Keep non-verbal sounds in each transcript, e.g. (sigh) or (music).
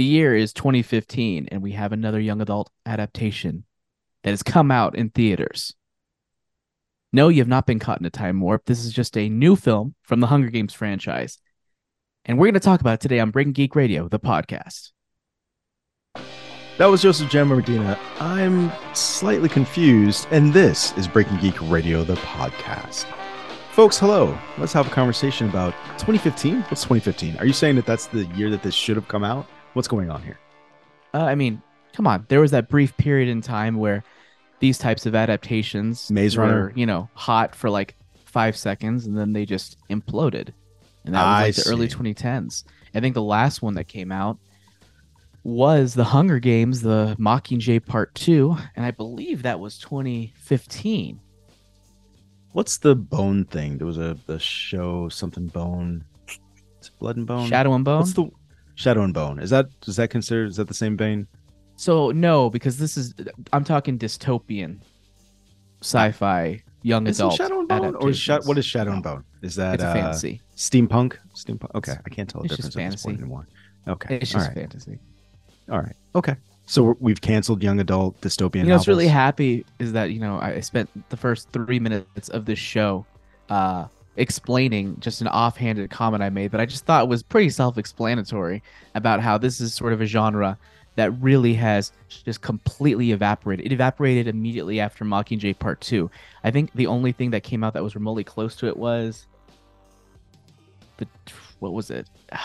The year is 2015, and we have another young adult adaptation that has come out in theaters. No, you have not been caught in a time warp. This is just a new film from the Hunger Games franchise. And we're going to talk about it today on Breaking Geek Radio, the podcast. That was Joseph Jammer Medina. I'm slightly confused, and this is Breaking Geek Radio, the podcast. Folks, hello. Let's have a conversation about 2015. What's 2015? Are you saying that that's the year that this should have come out? What's going on here? Uh, I mean, come on. There was that brief period in time where these types of adaptations Maze were, Runner. you know, hot for like five seconds and then they just imploded. And that was I like the early 2010s. I think the last one that came out was The Hunger Games, the Mockingjay Part 2. And I believe that was 2015. What's the bone thing? There was a, a show, something bone. Is it Blood and Bone? Shadow and Bone? What's the Shadow and Bone? Is that is that considered? Is that the same vein? So, no, because this is, I'm talking dystopian sci fi young Is adult. Shadow and Bone, or is what is Shadow and Bone? Is that It's a uh, fantasy. steampunk? Steampunk. Okay, I can't tell the It's difference at this point anymore. Okay, It's all just right, fantasy. all right, okay. So we've canceled young adult dystopian. you know what's really happy is that you know I I spent the first three minutes of this show uh explaining just an offhanded comment I made that I just thought was pretty self-explanatory about how this is sort of a genre that really has just completely evaporated. It evaporated immediately after Mockingjay Part 2. I think the only thing that came out that was remotely close to it was the what was it? (sighs)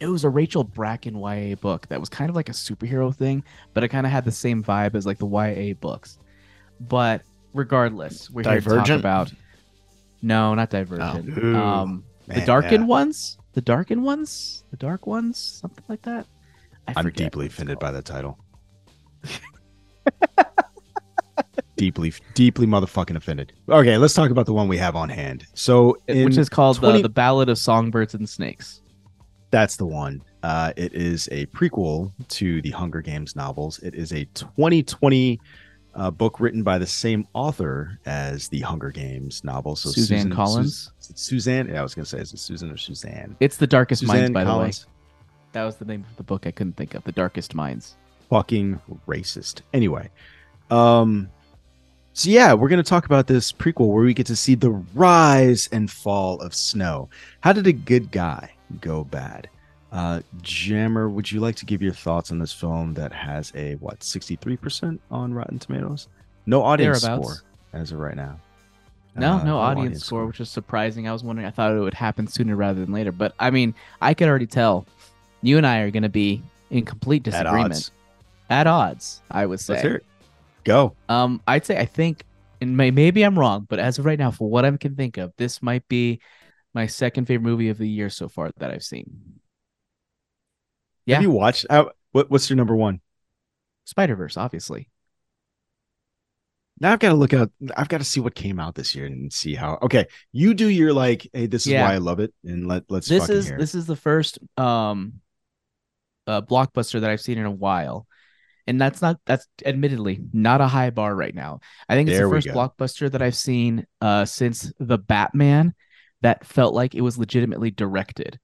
It was a Rachel Bracken YA book that was kind of like a superhero thing, but it kind of had the same vibe as like the YA books. But regardless, we're here to talk about no, not Divergent. Ooh, um, the darkened yeah. ones, the darkened ones, the dark ones, something like that. I I'm deeply offended by the title. (laughs) deeply, deeply motherfucking offended. Okay, let's talk about the one we have on hand. So, which is called 20 the, the Ballad of Songbirds and Snakes. That's the one. Uh, it is a prequel to the Hunger Games novels. It is a 2020 uh, book written by the same author as the Hunger Games novel. So Suzanne Susan Collins? It Suzanne. Yeah, I was gonna say is it Susan or Suzanne? It's the Darkest Minds, by Collins. the way. That was the name of the book I couldn't think of. The Darkest Minds. Fucking racist. Anyway, um, so yeah, we're gonna talk about this prequel where we get to see the rise and fall of Snow. How did a good guy go bad? Uh, Jammer, would you like to give your thoughts on this film that has a what 63% on Rotten Tomatoes? No audience score as of right now. No, Uh, no audience score, which is surprising. I was wondering. I thought it would happen sooner rather than later. But I mean, I could already tell you and I are going to be in complete At disagreement. odds. At odds, I would say. Let's hear it. Go. Um, I'd say I think, and may, maybe I'm wrong, but as of right now, for what I can think of, this might be my second favorite movie of the year so far that I've seen. Yeah, Have you watched? Uh, what, what's your number one? Spider Verse, obviously. Now I've got to look out. I've got to see what came out this year and see how. Okay, you do your like, hey, this is Yeah. why I love it, and let let's. this is hear this is the first um uh blockbuster that I've seen in a while. And that's not that's admittedly not a high bar right now. I think it's There the first blockbuster that I've seen uh since the Batman that felt like it was legitimately directed.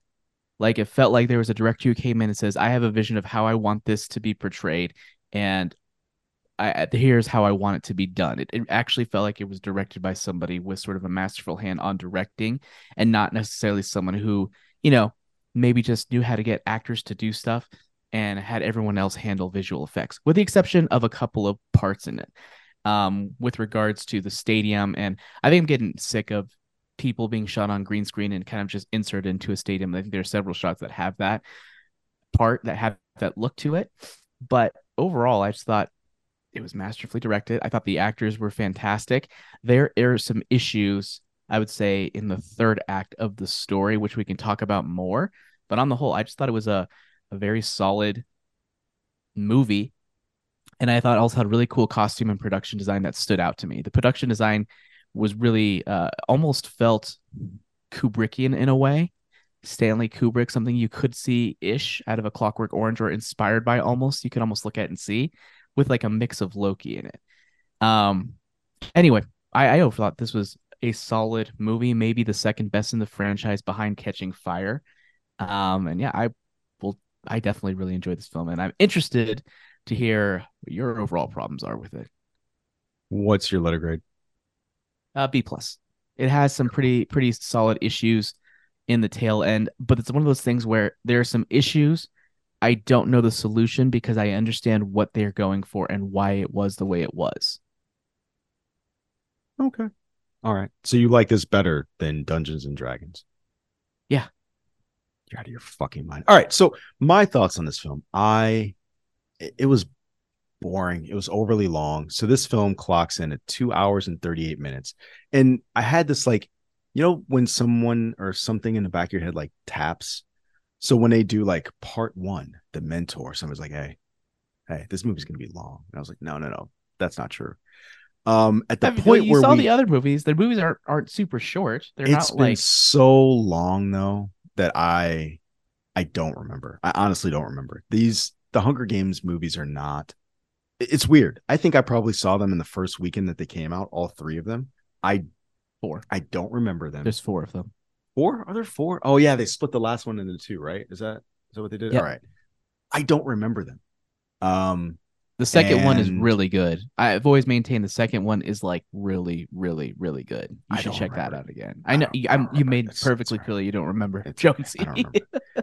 Like it felt like there was a director who came in and says, "I have a vision of how I want this to be portrayed, and I here's how I want it to be done." It, it actually felt like it was directed by somebody with sort of a masterful hand on directing, and not necessarily someone who you know maybe just knew how to get actors to do stuff and had everyone else handle visual effects, with the exception of a couple of parts in it. Um, with regards to the stadium, and I think I'm getting sick of people being shot on green screen and kind of just inserted into a stadium. I think there are several shots that have that part that have that look to it. But overall, I just thought it was masterfully directed. I thought the actors were fantastic. There are some issues, I would say, in the third act of the story, which we can talk about more. But on the whole, I just thought it was a, a very solid movie. And I thought also had really cool costume and production design that stood out to me. The production design was really uh, almost felt Kubrickian in a way. Stanley Kubrick, something you could see ish out of a Clockwork Orange or inspired by almost. You could almost look at and see with like a mix of Loki in it. Um, anyway, I, I thought this was a solid movie, maybe the second best in the franchise behind Catching Fire. Um, and yeah, I will I definitely really enjoyed this film, and I'm interested to hear what your overall problems are with it. What's your letter grade? Uh, B plus. It has some pretty pretty solid issues in the tail end, but it's one of those things where there are some issues. I don't know the solution because I understand what they're going for and why it was the way it was. Okay. All right. So you like this better than Dungeons and Dragons? Yeah. You're out of your fucking mind. All right. So my thoughts on this film. I it, it was boring. It was overly long. So this film clocks in at two hours and 38 minutes. And I had this like, you know, when someone or something in the back of your head like taps. So when they do like part one, the mentor, someone's like, hey, hey, this movie's gonna be long. And I was like, no, no, no, that's not true. Um, at the I mean, point you where saw we, the other movies, the movies aren't aren't super short. They're it's not been like so long though that I I don't remember. I honestly don't remember. These the Hunger Games movies are not it's weird. I think I probably saw them in the first weekend that they came out, all three of them. I four. I don't remember them. There's four of them. four? Are there four? Oh yeah, they split the last one into two, right? Is that is that what they did? Yeah. All right. I don't remember them. Um The second one is really good. I've always maintained the second one is like really, really, really good. You I should check that out again. I I know I'm, you made It's- perfectly clear you don't remember It's- Jonesy. I don't remember.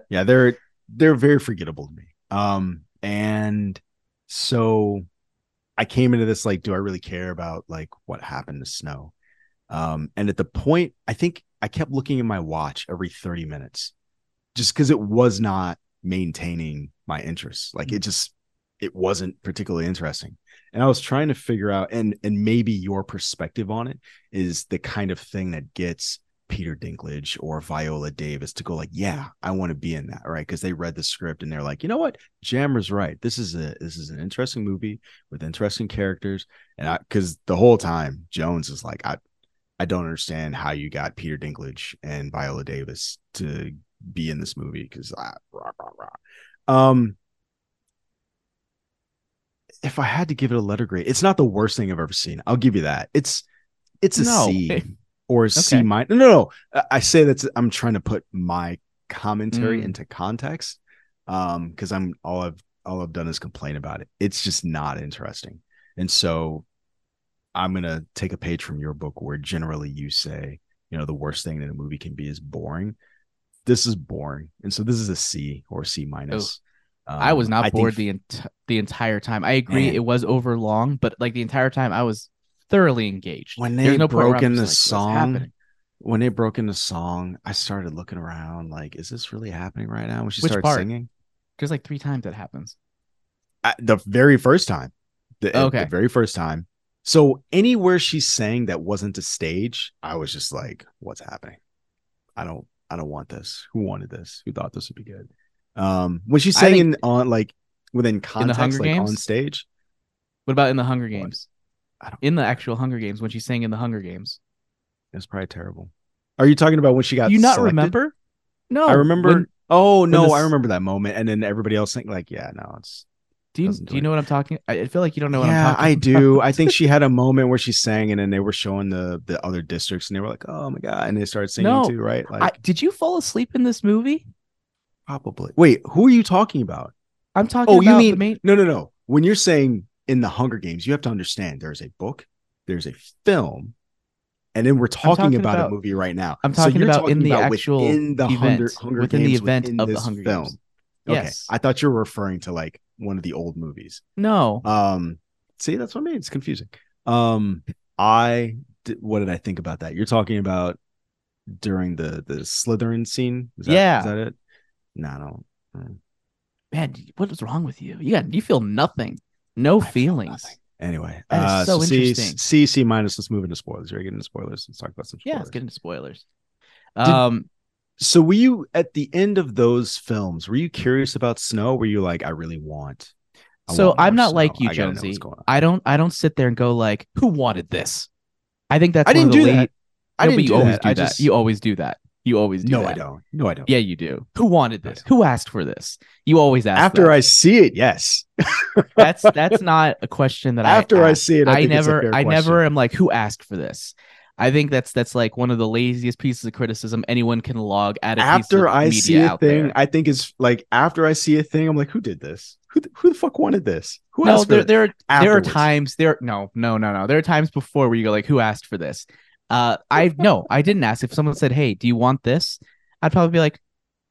yeah, they're they're very forgettable to me. Um, and so I came into this like, do I really care about like what happened to Snow? Um, and at the point, I think I kept looking at my watch every 30 minutes just because it was not maintaining my interest. Like it just it wasn't particularly interesting. And I was trying to figure out and and maybe your perspective on it is the kind of thing that gets Peter Dinklage or Viola Davis to go like, yeah, I want to be in that, right? Because they read the script and they're like, you know what, Jammer's right. This is a this is an interesting movie with interesting characters, and I because the whole time Jones is like, I I don't understand how you got Peter Dinklage and Viola Davis to be in this movie because rah, rah, rah. um if I had to give it a letter grade, it's not the worst thing I've ever seen. I'll give you that. It's it's a C Or a C Okay. minus. No, no, no. I- I say that I'm trying to put my commentary Mm. into context. Um, because I'm all I've all I've done is complain about it. It's just not interesting. And so I'm gonna take a page from your book where generally you say, you know, the worst thing that a movie can be is boring. This is boring. And so this is a C or C minus. I was Um, not think bored the ent- the entire time. I agree Man. it was over long, but like the entire time I was thoroughly engaged. when they no broke in the like, song when they broke in the song i started looking around like is this really happening right now? When she Which started part? singing. There's like three times that happens. I, the very first time. The, Okay. the very first time. So anywhere she sang that wasn't a stage i was just like what's happening? I don't i don't want this. Who wanted this? Who thought this would be good? Um when she sang think- in on like within context like on stage. What about in the Hunger Games? I don't- In the actual Hunger Games when she sang in the Hunger Games. it's probably terrible are you talking about when she got Do you not selected? remember? No, i remember when- oh no this- i remember that moment and then everybody else think like yeah no it's do you do do you know what I'm talking? I I feel like you don't know what yeah, I'm talking. Yeah, I do. about. I think she had a (laughs) moment where she sang, and then they were showing the the other districts, and they were like, "Oh my god!" And they started singing No, too, right? Like I, did you fall asleep in this movie? probably. Wait, who are you talking about? I'm talking Oh, about you mean the main. no, no, no? When you're saying in the Hunger Games, you have to understand there's a book, there's a film, and then we're talking, talking about, about- a movie right now. I'm So talking you're about in the about actual within the event, Hunger, Hunger within the event within of the Hunger film. Games. Okay, Yes. I thought you were referring to like one of the old movies. No, Um, see, that's what I mean. It's confusing. Um, I what did I think about that? You're talking about during the the Slytherin scene. Is that, Yeah. is that it? No, I don't. mm, man, what is wrong with you? You got you feel nothing, no I feelings. Anyway, uh, so C, interesting. C, C minus. Let's move into spoilers. Are you getting into spoilers? Let's talk about some. Yeah, Spoilers. let's get into spoilers. Did- Um, So, were you at the end of those films? Were you curious about Snow? Were you like, I really want? I so want I'm not Snow. like you, I gotta know what's Jonesy. I don't I don't sit there and go like, who wanted this? I think that's I didn't do that. I No, didn't you do always that. do I that. just You always do that. You always do no, that. I don't. No, I don't. Yeah, you do. Who wanted this? Who asked for this? You always ask. After that. I see it, yes. (laughs) that's that's not a question that I After I I see it, I, I think it's a never I never am like who asked for this. I think that's that's like one of the laziest pieces of criticism anyone can log at a piece After of I media see a thing, there. I think it's like after I see a thing, I'm like, who did this? Who the, who the fuck wanted this? Who no, asked there there are there are times there no no no no there are times before where you go like who asked for this? Uh, I no I didn't ask. If someone said hey do you want this, I'd probably be like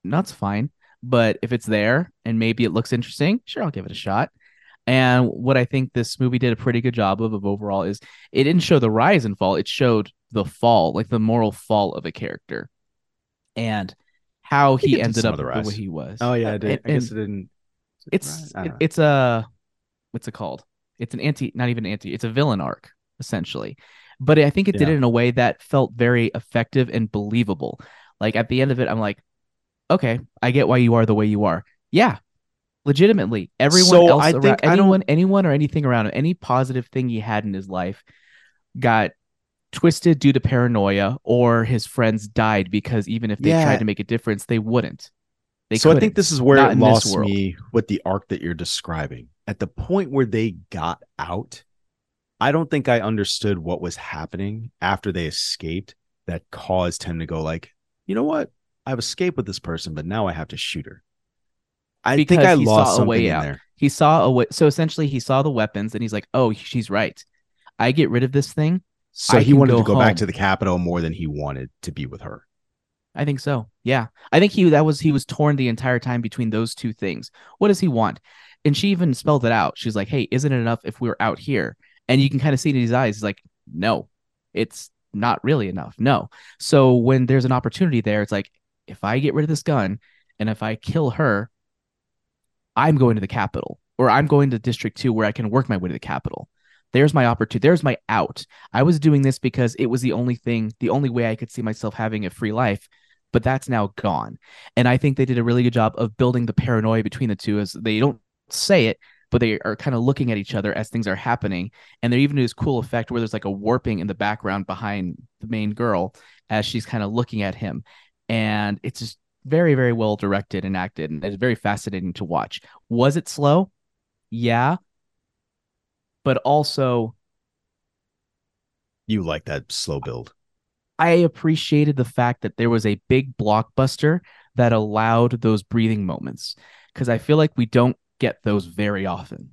no, that's fine. But if it's there and maybe it looks interesting, sure I'll give it a shot. And what I think this movie did a pretty good job of, of overall is it didn't show the rise and fall; it showed the fall, like the moral fall of a character, and how he ended up the the way he was. Oh yeah, I did. and- I guess it didn't. it's it- it's a what's it called? It's an anti, not even anti. It's a villain arc essentially, but I think it did Yeah. it in a way that felt very effective and believable. Like at the end of it, I'm like, okay, I get why you are the way you are. Yeah, legitimately, everyone So else, I around, think anyone, anyone or anything around him, any positive thing he had in his life, got twisted due to paranoia, or his friends died because even if they Yeah. tried to make a difference, they wouldn't. They so I think this is where Not it lost me with the arc that you're describing. At the point where they got out, I don't think I understood what was happening after they escaped that caused him to go like, you know what? I've escaped with this person, but now I have to shoot her. I think I lost a something way in out. there. he saw a way so essentially he saw the weapons and he's like oh she's right i get rid of this thing So I he wanted go to go back to the capital more than he wanted to be with her. i think so yeah i think he that was he was torn the entire time between those two things what does he want and she even spelled it out she's like hey isn't it enough if we're out here and you can kind of see it in his eyes he's like no it's not really enough no. So when there's an opportunity there it's like if i get rid of this gun and if i kill her i'm going to the capital or i'm going to district 2 where i can work my way to the capital. There's my opportunity there's my out. I was doing this because it was the only thing the only way i could see myself having a free life but that's now gone. And i think they did a really good job of building the paranoia between the two as they don't say it but they are kind of looking at each other as things are happening and there even is cool effect where there's like a warping in the background behind the main girl as she's kind of looking at him and it's just very very well directed and acted and it's very fascinating to watch. Was it slow? Yeah. But also You like that slow build. I appreciated the fact that there was a big blockbuster that allowed those breathing moments because I feel like we don't get those very often.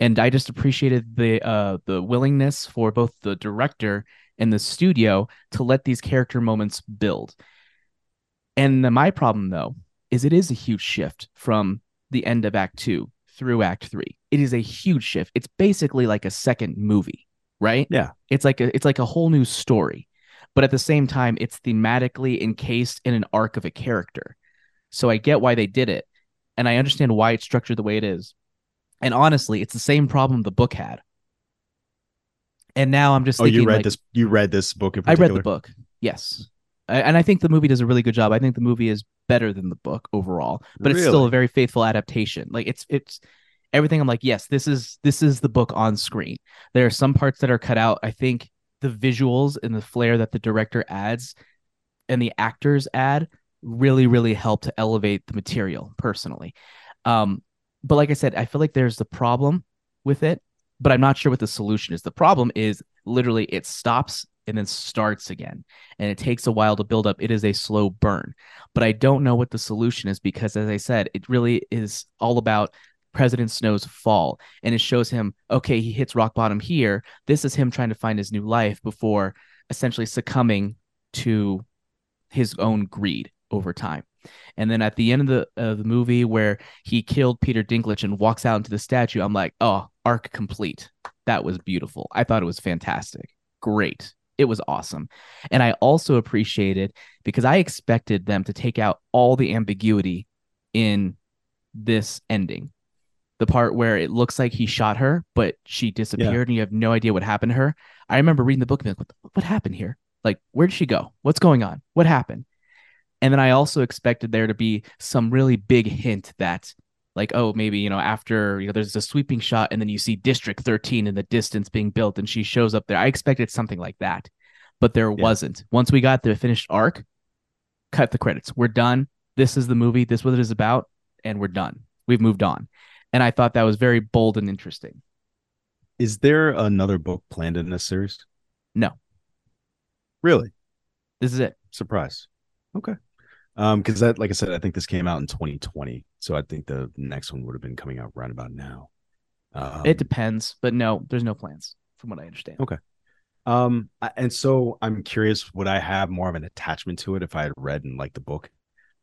And I just appreciated the uh the willingness for both the director and the studio to let these character moments build. And the, my problem though is it is a huge shift from the end of act 2 through act 3. It is a huge shift. It's basically like a second movie, right? Yeah. It's like a it's like a whole new story but at the same time it's thematically encased in an arc of a character so i get why they did it and i understand why it's structured the way it is. And honestly it's the same problem the book had. And now i'm just Oh, thinking you read like, this you read this book in i read the book. Yes. I- and i think the movie does a really good job. I think the movie is better than the book overall but it's still a very faithful adaptation. Like it's it's everything i'm like yes this is this is the book on screen. There are some parts that are cut out. I think the visuals and the flair that the director adds and the actors add really really help to elevate the material personally. Um but like i said i feel like there's the problem with it but i'm not sure what the solution is. The problem is literally it stops and then starts again and it takes a while to build up. It is a slow burn. But i don't know what the solution is because as i said it really is all about president snow's fall and it shows him okay he hits rock bottom here. This is him trying to find his new life before essentially succumbing to his own greed over time and then at the end of the uh, the movie where he killed Peter Dinklage and walks out into the statue, I'm like, oh, arc complete. That was beautiful. I thought it was fantastic. Great. It was awesome. And I also appreciated because I expected them to take out all the ambiguity in this ending. The part where it looks like he shot her, but she disappeared and you have no idea what happened to her. I remember reading the book and being like, what, what happened here? Like, where did she go? What's going on? What happened? And then I also expected there to be some really big hint that, like, oh, maybe, you know, after, you know, there's a sweeping shot and then you see District 13 in the distance being built and she shows up there. I expected something like that, but there Yeah. wasn't. Once we got the finished arc, cut the credits. We're done. This is the movie. This is what it is about. And we're done. We've moved on. And I thought that was very bold and interesting. Is there another book planned in this series? No. Really? This is it. Surprise. Okay. Um, because that, like I said, I think this came out in 2020, so I think the next one would have been coming out right about now. Um, it depends, but no, there's no plans from what I understand. Okay. Um, and so I'm curious, would I have more of an attachment to it if I had read and liked the book?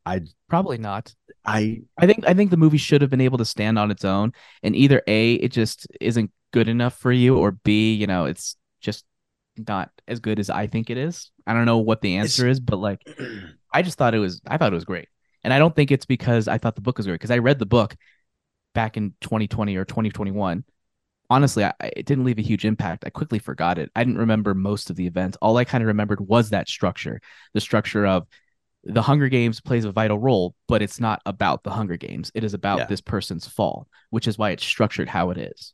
I probably not. I I think I think the movie should have been able to stand on its own, and either a it just isn't good enough for you, or b you know it's just not as good as I think it is. I don't know what the answer it's... is, but like (clears throat) I just thought it was I thought it was great. And I don't think it's because I thought the book was great because I read the book back in 2020 or 2021. Honestly, I, it didn't leave a huge impact. I quickly forgot it. I didn't remember most of the events. All I kind of remembered was that structure, the structure of the Hunger Games plays a vital role, but it's not about the Hunger Games. It is about yeah. this person's fall, which is why it's structured how it is.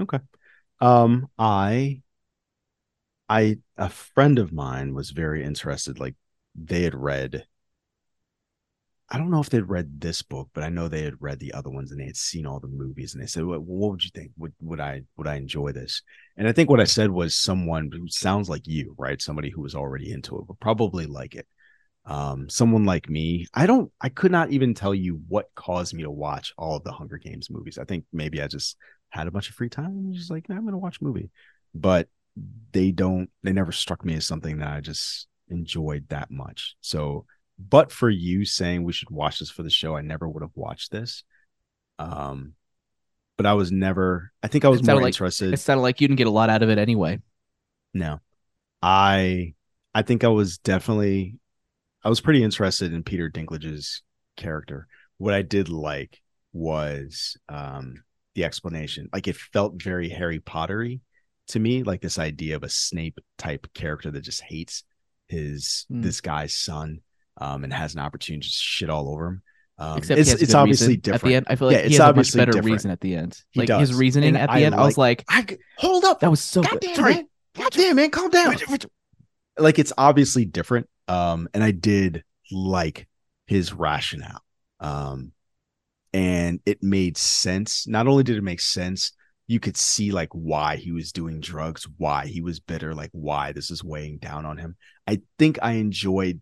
Okay. Um, I, I, a friend of mine was very interested. Like they had read I don't know if they'd read this book, but I know they had read the other ones and they had seen all the movies and they said, well, what would you think? Would would I would I enjoy this? And I think what I said was someone who sounds like you, right? Somebody who was already into it would probably like it. Um, someone like me, I don't I could not even tell you what caused me to watch all of the Hunger Games movies. I think maybe I just had a bunch of free time and just like, I'm gonna watch a movie. But they don't they never struck me as something that I just enjoyed that much. So, but for you saying we should watch this for the show, I never would have watched this. Um, but I was never. I think I was more like, interested. It sounded like you didn't get a lot out of it anyway. No, I. I think I was definitely. I was pretty interested in Peter Dinklage's character. What I did like was um the explanation. Like it felt very Harry Pottery to me, like this idea of a Snape type character that just hates his mm. this guy's son um, and has an opportunity to shit all over him. Um, Except it's, it's obviously different. At the end, I feel like yeah, he has a much better different. reason at the end. He like does. his reasoning and at the I end, like, I was like, I, "Hold up, that was so God good." Damn, man. God damn, man, calm down. like it's obviously different. Um, and I did like his rationale. Um, and it made sense. Not only did it make sense, you could see like why he was doing drugs, why he was bitter, like why this is weighing down on him. I think I enjoyed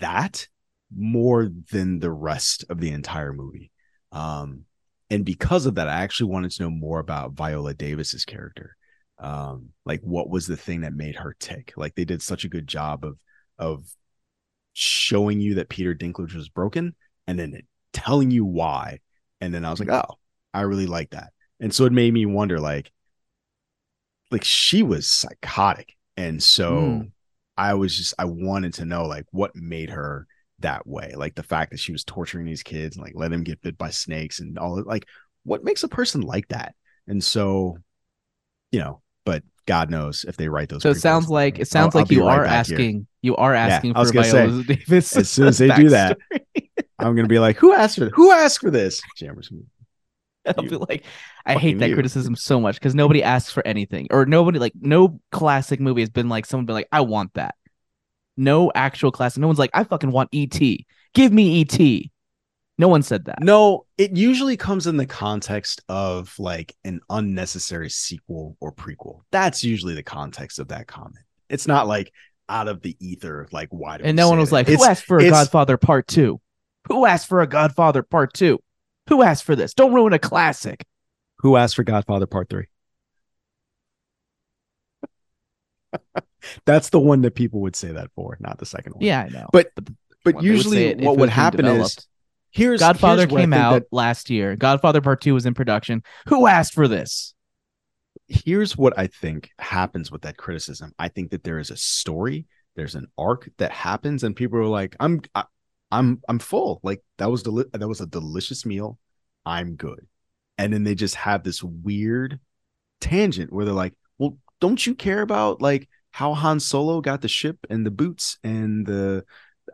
that more than the rest of the entire movie. Um, and because of that, I actually wanted to know more about Viola Davis's character. Um, like what was the thing that made her tick? Like they did such a good job of of showing you that Peter Dinklage was broken and then telling you why. And then I was like, oh, I really like that and so it made me wonder like like she was psychotic and so mm. i was just i wanted to know like what made her that way like the fact that she was torturing these kids and like let them get bit by snakes and all that. like what makes a person like that and so you know but god knows if they write those so it sounds like it sounds I'll, like I'll you right are asking here. you are asking for Viola say, Davis (laughs) as soon as they do that i'm gonna be like who asked for who asked for this jammers (laughs) I'll be like, I hate that you. criticism so much because nobody asks for anything, or nobody like no classic movie has been like someone been like, I want that. No actual classic. No one's like, I fucking want ET. Give me ET. No one said that. No, it usually comes in the context of like an unnecessary sequel or prequel. That's usually the context of that comment. It's not like out of the ether, like why And no one was like, Who it's, asked for a Godfather Part Two? Who asked for a Godfather Part Two? Who asked for this? Don't ruin a classic. Who asked for Godfather Part 3? (laughs) That's the one that people would say that for, not the second one. Yeah, I know. But but, but usually what would happen is here's Godfather here's came out that, last year. Godfather Part 2 was in production. Who asked for this? Here's what I think happens with that criticism. I think that there is a story, there's an arc that happens and people are like I'm I, I'm I'm full. Like that was deli- that was a delicious meal. I'm good. And then they just have this weird tangent where they're like, "Well, don't you care about like how Han Solo got the ship and the boots and the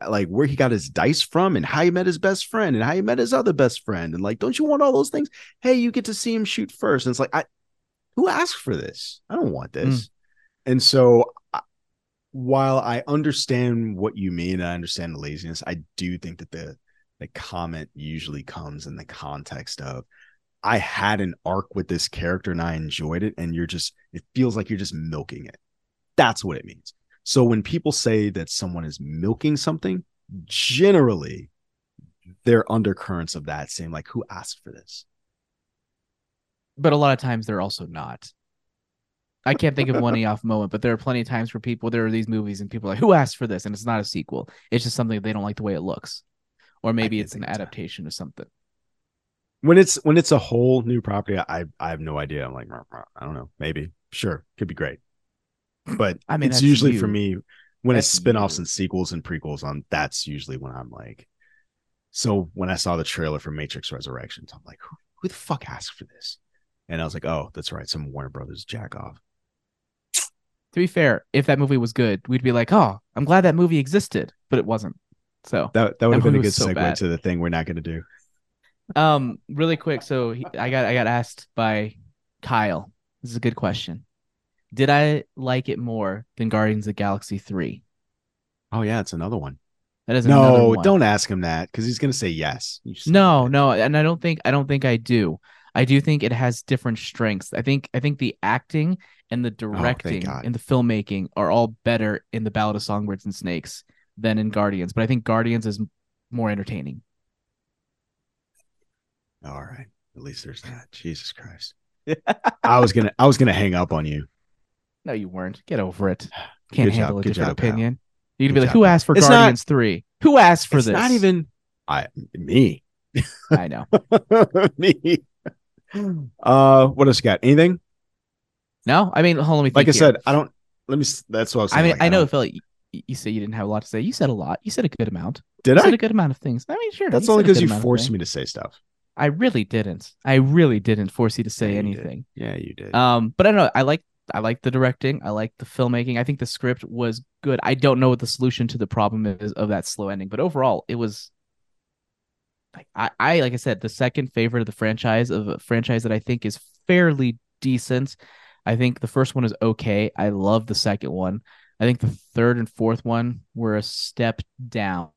like where he got his dice from and how he met his best friend and how he met his other best friend and like don't you want all those things? Hey, you get to see him shoot first. And it's like, I who asked for this? I don't want this. Mm. And so while I understand what you mean, I understand the laziness. I do think that the the comment usually comes in the context of I had an arc with this character and I enjoyed it, and you're just it feels like you're just milking it. That's what it means. So when people say that someone is milking something, generally there are undercurrents of that saying like who asked for this? But a lot of times they're also not. I can't think of one (laughs) off moment, but there are plenty of times where people there are these movies and people are like, who asked for this? And it's not a sequel. It's just something they don't like the way it looks. Or maybe it's an think of that. adaptation of something. When it's when it's a whole new property, I I have no idea. I'm like. I don't know. Maybe. Sure. Could be great. But I mean, it's usually for me when it's That's spin-offs you. and sequels and prequels on that's usually when I'm like so when I saw the trailer for Matrix Resurrections, I'm like, who, who the fuck asked for this? And I was like, oh, that's right, some Warner Brothers jack off. To be fair, if that movie was good, we'd be like, oh, I'm glad that movie existed, but it wasn't. So That that would have been a good so segue bad. to the thing we're not gonna do. Um, really quick. So he, I got I got asked by Kyle. This is a good question. Did I like it more than Guardians of the Galaxy three? Oh yeah, it's another one. That is another No, one. don't ask him that because he's gonna say yes. No, no, and I don't think I don't think I do. I do think it has different strengths. I think I think the acting and the oh, directing God. and the filmmaking are all better in the Ballad of Songbirds and Snakes than in Guardians. But I think Guardians is more entertaining. All right. At least there's that. Jesus Christ. I was gonna I was gonna hang up on you. No, you weren't. Get over it. (sighs) Can't Good job. handle a Good different job, pal. opinion. You'd Good be like, job, "Who asked for not- Guardians 3? Who asked for it's this?" not even I me. I know. (laughs) (laughs) me. (gasps) Uh what else you got? Anything? No, I mean, hold on. Let me think Like I here. said, I don't let me that's what I was I mean, like, I know don't- it felt like you, you said you didn't have a lot to say. You said a lot. You said a good amount. did I? You said I? a good amount of things. I mean, sure. That's only because you forced me to say stuff. I really didn't. I really didn't force you to say Yeah, you did. anything. Yeah, you did. Um, but I don't know. I like I like the directing. I like the filmmaking. I think the script was good. I don't know what the solution to the problem is of that slow ending, but overall, it was I, I like I said, the second favorite of the franchise of a franchise that I think is fairly decent. I think the first one is okay. I love the second one. I think the third and fourth one were a step down.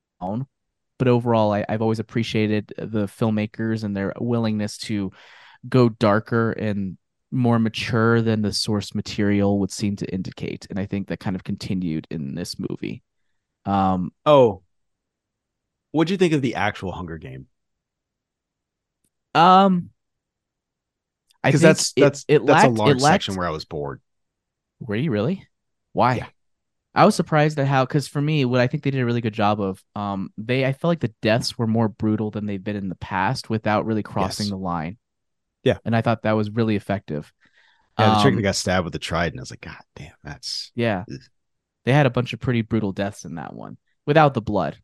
But overall, I, I've always appreciated the filmmakers and their willingness to go darker and more mature than the source material would seem to indicate. And I think that kind of continued in this movie. Um, oh. What'd you think of the actual Hunger Game? um, I Because think that's it- that's it that's lacked, a large lacked, section where I was bored. Were you really? Why? Yeah. I was surprised at how, because for me, what I think they did a really good job of, um, they I felt like the deaths were more brutal than they've been in the past without really crossing Yes. the line. Yeah. and I thought that was really effective. Yeah, the chick Um, that got stabbed with the trident. I was like, God damn, that's Yeah. Ugh. They had a bunch of pretty brutal deaths in that one without the blood.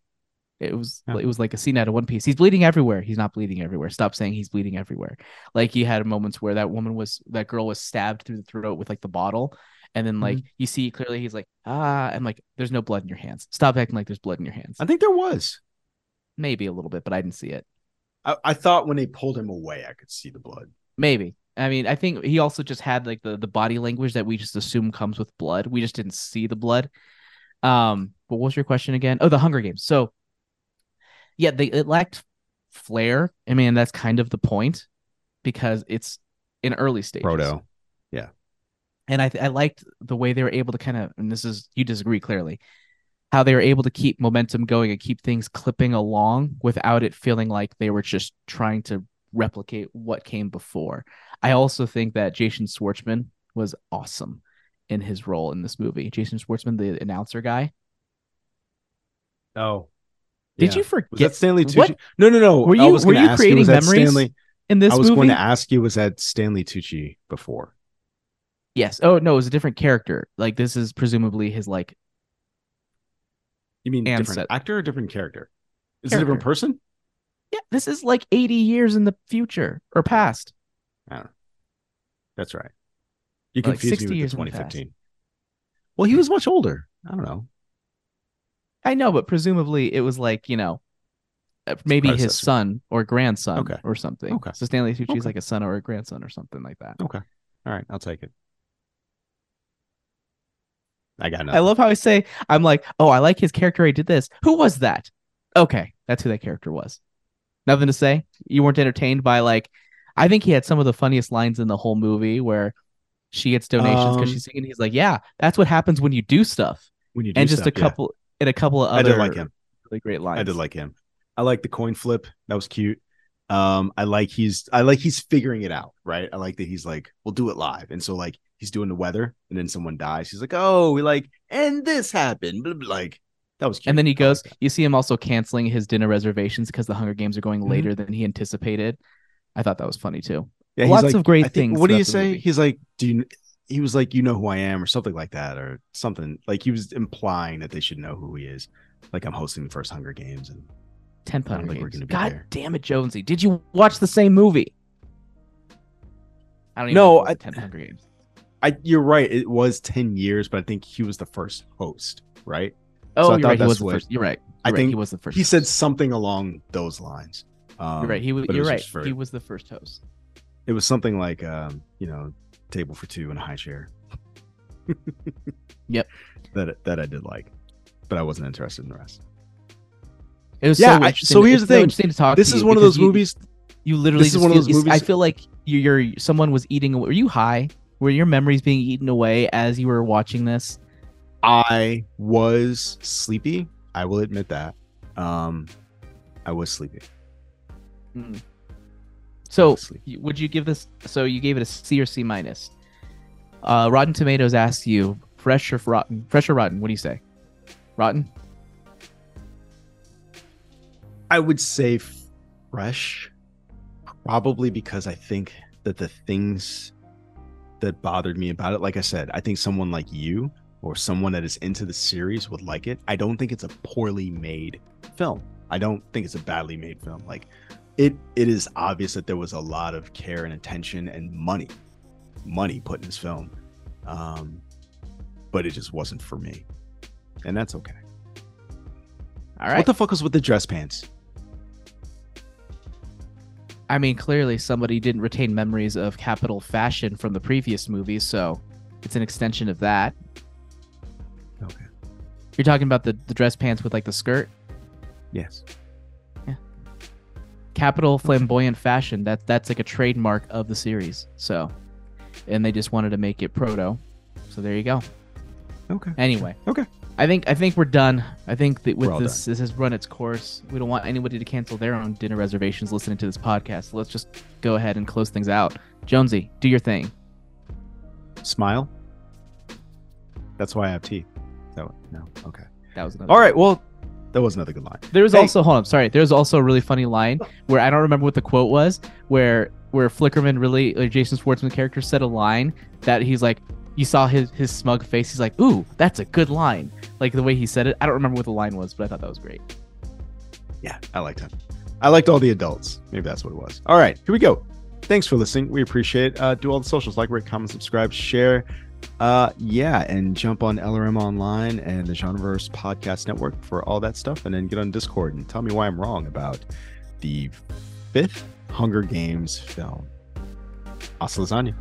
It was Yeah. it was like a scene out of One Piece. He's bleeding everywhere. He's not bleeding everywhere. Stop saying he's bleeding everywhere. Like you had moments where that woman was that girl was stabbed through the throat with like the bottle. And then like you see clearly he's like, ah, and like there's no blood in your hands. Stop acting like there's blood in your hands. I think there was. Maybe a little bit, but I didn't see it. I, I thought when they pulled him away, I could see the blood. Maybe. I mean, I think he also just had like the the body language that we just assume comes with blood. We just didn't see the blood. Um, but what was your question again? Oh, the Hunger Games. So, yeah, they it lacked flair. I mean, that's kind of the point because it's in early stages. Proto. Yeah. And I I liked the way they were able to kind of, and this is you disagree clearly, how they were able to keep momentum going and keep things clipping along without it feeling like they were just trying to replicate what came before. I also think that Jason Schwartzman was awesome in his role in this movie. Jason Schwartzman, the announcer guy. Oh. Did Yeah. you Was forget that Stanley Tucci? What? No, no, no. Were I you- was were you creating was memories Stanley, in this I was movie? going to ask you, was that Stanley Tucci before? Yes. Oh no, it was a different character. Like this is presumably his like You mean different set- actor or different character? Is it a different person? yeah. This is like eighty years in the future or past. I don't know. That's right. You Like confused 60 me with years the in the past. 2015. Well, he was much older. I don't know. I know, but presumably it was like you know, uh, maybe his son or grandson Okay. or something. Okay. So Stanley Tucci's Okay. like a son or a grandson or something like that. Okay. All right. I'll take it. I got nothing. I love how I say I'm like, oh, I like his character. He did this. Who was that? Okay, that's who that character was. Nothing to say. You weren't entertained by like, I think he had some of the funniest lines in the whole movie where she gets donations because Um, she's singing. He's like, yeah, that's what happens when you do stuff. When you do and just stuff, a couple and a couple of I other did like him. really great lines. I did like him. I like the coin flip. That was cute. Um, I like he's I like he's figuring it out, right? I like that he's like, we'll do it live. And so like he's doing the weather and then someone dies. He's like, Oh, we like, and this happened. Blah, blah, Like that was cute. And then he I like goes, you see him also canceling his dinner reservations because the Hunger Games are going Mhm. later than he anticipated. I thought that was funny too. yeah, lots like- of great think- things What do you say? He's like, Do you he was like, you know who I am, or something like that, or something. Like he was implying that they should know who he is. Like I'm hosting the first Hunger Games and Ten I Hunger think we're Games. gonna be God there. damn it, Jonesy! Did you watch the same movie? I don't even No, know. if it was I- Ten Hunger Games. I you're right, it was 10 years, but I think he was the first host, right? Oh, I you're thought right. He was the first. You're right. I You're right, he was the first. he said something along those lines. Um, You're right. He was. You're was right. He was the first host. It was something like, um, you know, table for two and a high chair. Yep. That that I did like, but I wasn't interested in the rest. It was Yeah, so I- so here's the thing. interesting to talk. This to is one of those you- movies. You literally This is just one of those movies. I feel like you- you're someone was eating. Were you high? Were your memories being eaten away as you were watching this? I was sleepy. I will admit that. Um, I was sleepy. I So, would you give this? So you gave it a C or C minus. Uh, Rotten Tomatoes asks you fresh or rotten? Fresh or rotten? What do you say? Rotten. I would say fresh, probably because I think that the things that bothered me about it, like I said, I think someone like you or someone that is into the series would like it. I don't think it's a poorly made film. I don't think it's a badly made film. Like it, it is obvious that there was a lot of care and attention and money, money put in this film, um, but it just wasn't for me, and that's okay. All right. What the fuck was with the dress pants? I mean, clearly somebody didn't retain memories of capital fashion from the previous movies, so it's an extension of that. Okay. You're talking about the, the dress pants with like the skirt, Yes. Capital flamboyant fashion. That that's like a trademark of the series. So, and they just wanted to make it proto. So there you go. Okay. Anyway. Okay. I think I think we're done. I think that with We're all this this has run its course. We don't want anybody to cancel their own dinner reservations listening to this podcast. So let's just go ahead and close things out. Jonesy, do your thing. Smile. That's why I have teeth. So no. Okay. That was another. All right. Well, that was another good line. There was Hey. also hold on, sorry. There was also a really funny line where I don't remember what the quote was, where where Flickerman really like Jason Schwartzman character said a line that he's like, you saw his his smug face. He's like, ooh, that's a good line. Like the way he said it. I don't remember what the line was, but I thought that was great. Yeah, I liked him. I liked all the adults. Maybe that's what it was. All right, here we go. Thanks for listening. We appreciate it. Uh, do all the socials like, rate, comment, subscribe, share. Uh, yeah, and jump on LRM Online and the Genreverse Podcast Network for all that stuff, and then get on Discord and tell me why I'm wrong about the fifth Hunger Games film. Hasta lasagna.